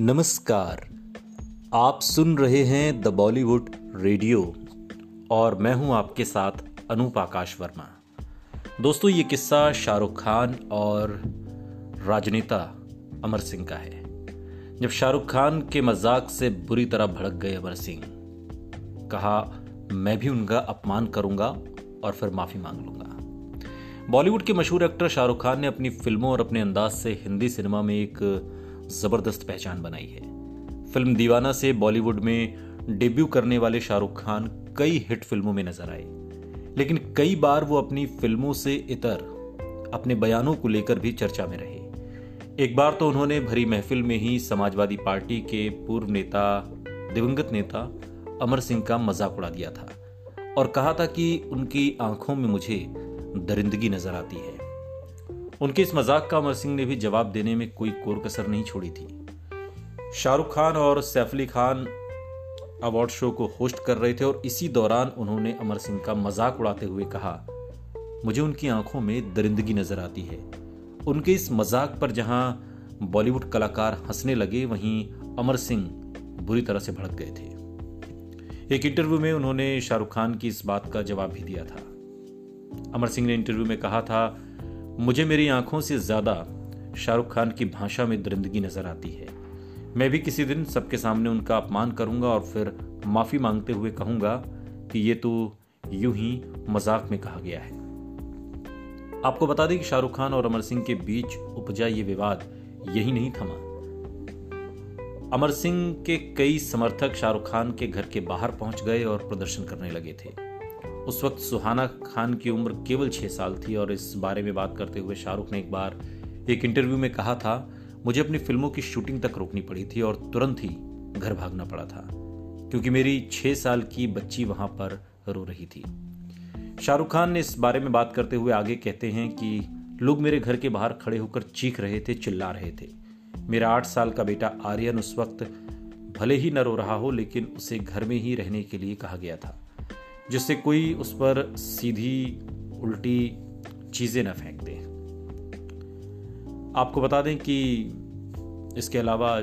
नमस्कार। आप सुन रहे हैं द बॉलीवुड रेडियो और मैं हूँ आपके साथ अनूप आकाश वर्मा। दोस्तों, ये किस्सा शाहरुख खान और राजनेता अमर सिंह का है। जब शाहरुख खान के मज़ाक से बुरी तरह भड़क गए अमर सिंह, कहा, मैं भी उनका अपमान करूँगा और फिर माफ़ी मांग लूँगा। बॉलीवुड के मशहूर एक्टर शाहरुख खान ने अपनी फ़िल्मों और अपने अंदाज से हिंदी सिनेमा में एक ज़बरदस्त पहचान बनाई है। फ़िल्म दीवाना से बॉलीवुड में डेब्यू करने वाले शाहरुख खान कई हिट फ़िल्मों में नज़र आए। लेकिन कई बार वो अपनी फ़िल्मों से इतर, अपने बयानों को लेकर भी चर्चा में रहे। एक बार तो उन्होंने भरी महफिल में ही समाजवादी पार्टी के पूर्व नेता, दिवंगत नेता अमर सिंह का मज़ाक उड़ा दिया था और कहा था कि उनकी आँखों में मुझे दरिंदगी नज़र आती है। उनके इस मज़ाक का अमर सिंह ने भी जवाब देने में कोई कोर कसर नहीं छोड़ी थी। शाहरुख खान और सैफ अली खान अवार्ड शो को होस्ट कर रहे थे और इसी दौरान उन्होंने अमर सिंह का मज़ाक उड़ाते हुए कहा, मुझे उनकी आँखों में दरिंदगी नज़र आती है। उनके इस मज़ाक पर जहाँ बॉलीवुड कलाकार हंसने लगे, वहीं अमर सिंह बुरी तरह से भड़क गए थे। एक इंटरव्यू में उन्होंने शाहरुख खान की इस बात का जवाब भी दिया था। अमर सिंह ने इंटरव्यू में कहा था मुझे मेरी आँखों से ज़्यादा शाहरुख खान की भाषा में दरिंदगी नज़र आती है। मैं भी किसी दिन सबके सामने उनका अपमान करूँगा और फिर माफ़ी मांगते हुए कहूँगा कि ये तो यूँ ही मज़ाक में कहा गया है। आपको बता दें कि शाहरुख खान और अमर सिंह के बीच उपजा ये विवाद यही नहीं थमा। अमर सिंह के कई समर्थक शाहरुख खान के घर के बाहर पहुँच गए और प्रदर्शन करने लगे थे। उस वक्त सुहाना खान की उम्र केवल छह साल थी और इस बारे में बात करते हुए शाहरुख ने एक बार एक इंटरव्यू में कहा था, मुझे अपनी फ़िल्मों की शूटिंग तक रोकनी पड़ी थी और तुरंत ही घर भागना पड़ा था, क्योंकि मेरी छह साल की बच्ची वहाँ पर रो रही थी। शाहरुख खान ने इस बारे में बात करते हुए आगे कहते हैं कि लोग मेरे घर के बाहर खड़े होकर चीख रहे थे, चिल्ला रहे थे। मेरा आठ साल का बेटा आर्यन उस वक्त भले ही न रो रहा हो, लेकिन उसे घर में ही रहने के लिए कहा गया था। जिससे कोई उस पर सीधी, उल्टी चीज़ें न फेंक दे। आपको बता दें कि इसके अलावा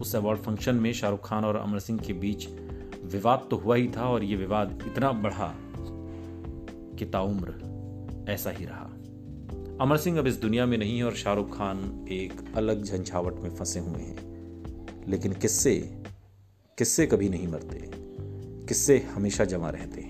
उस अवार्ड फ़ंक्शन में शाहरुख खान और अमर सिंह के बीच विवाद तो हुआ ही था और यह विवाद इतना बढ़ा कि ताउम्र ऐसा ही रहा। अमर सिंह अब इस दुनिया में नहीं है और शाहरुख खान एक अलग झंझावट में फंसे हुए हैं। लेकिन किस्से किस्से कभी नहीं मरते, किस्से हमेशा जमा रहते हैं?